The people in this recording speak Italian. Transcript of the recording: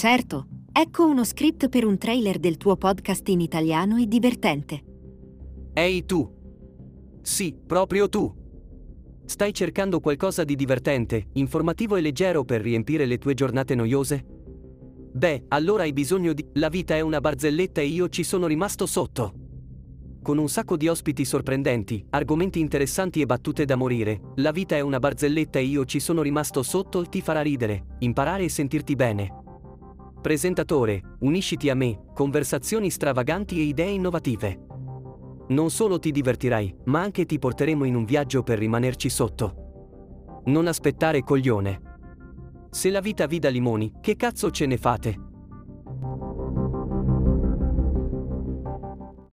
Certo, ecco uno script per un trailer del tuo podcast in italiano e divertente. Ehi tu! Sì, proprio tu! Stai cercando qualcosa di divertente, informativo e leggero per riempire le tue giornate noiose? Beh, allora hai bisogno di... La vita è una barzelletta e io ci sono rimasto sotto. Con un sacco di ospiti sorprendenti, argomenti interessanti e battute da morire, la vita è una barzelletta e io ci sono rimasto sotto ti farà ridere, imparare e sentirti bene. Presentatore, unisciti a me, conversazioni stravaganti e idee innovative. Non solo ti divertirai, ma anche ti porteremo in un viaggio per rimanerci sotto. Non aspettare coglione. Se la vita vi dà limoni, che cazzo ce ne fate?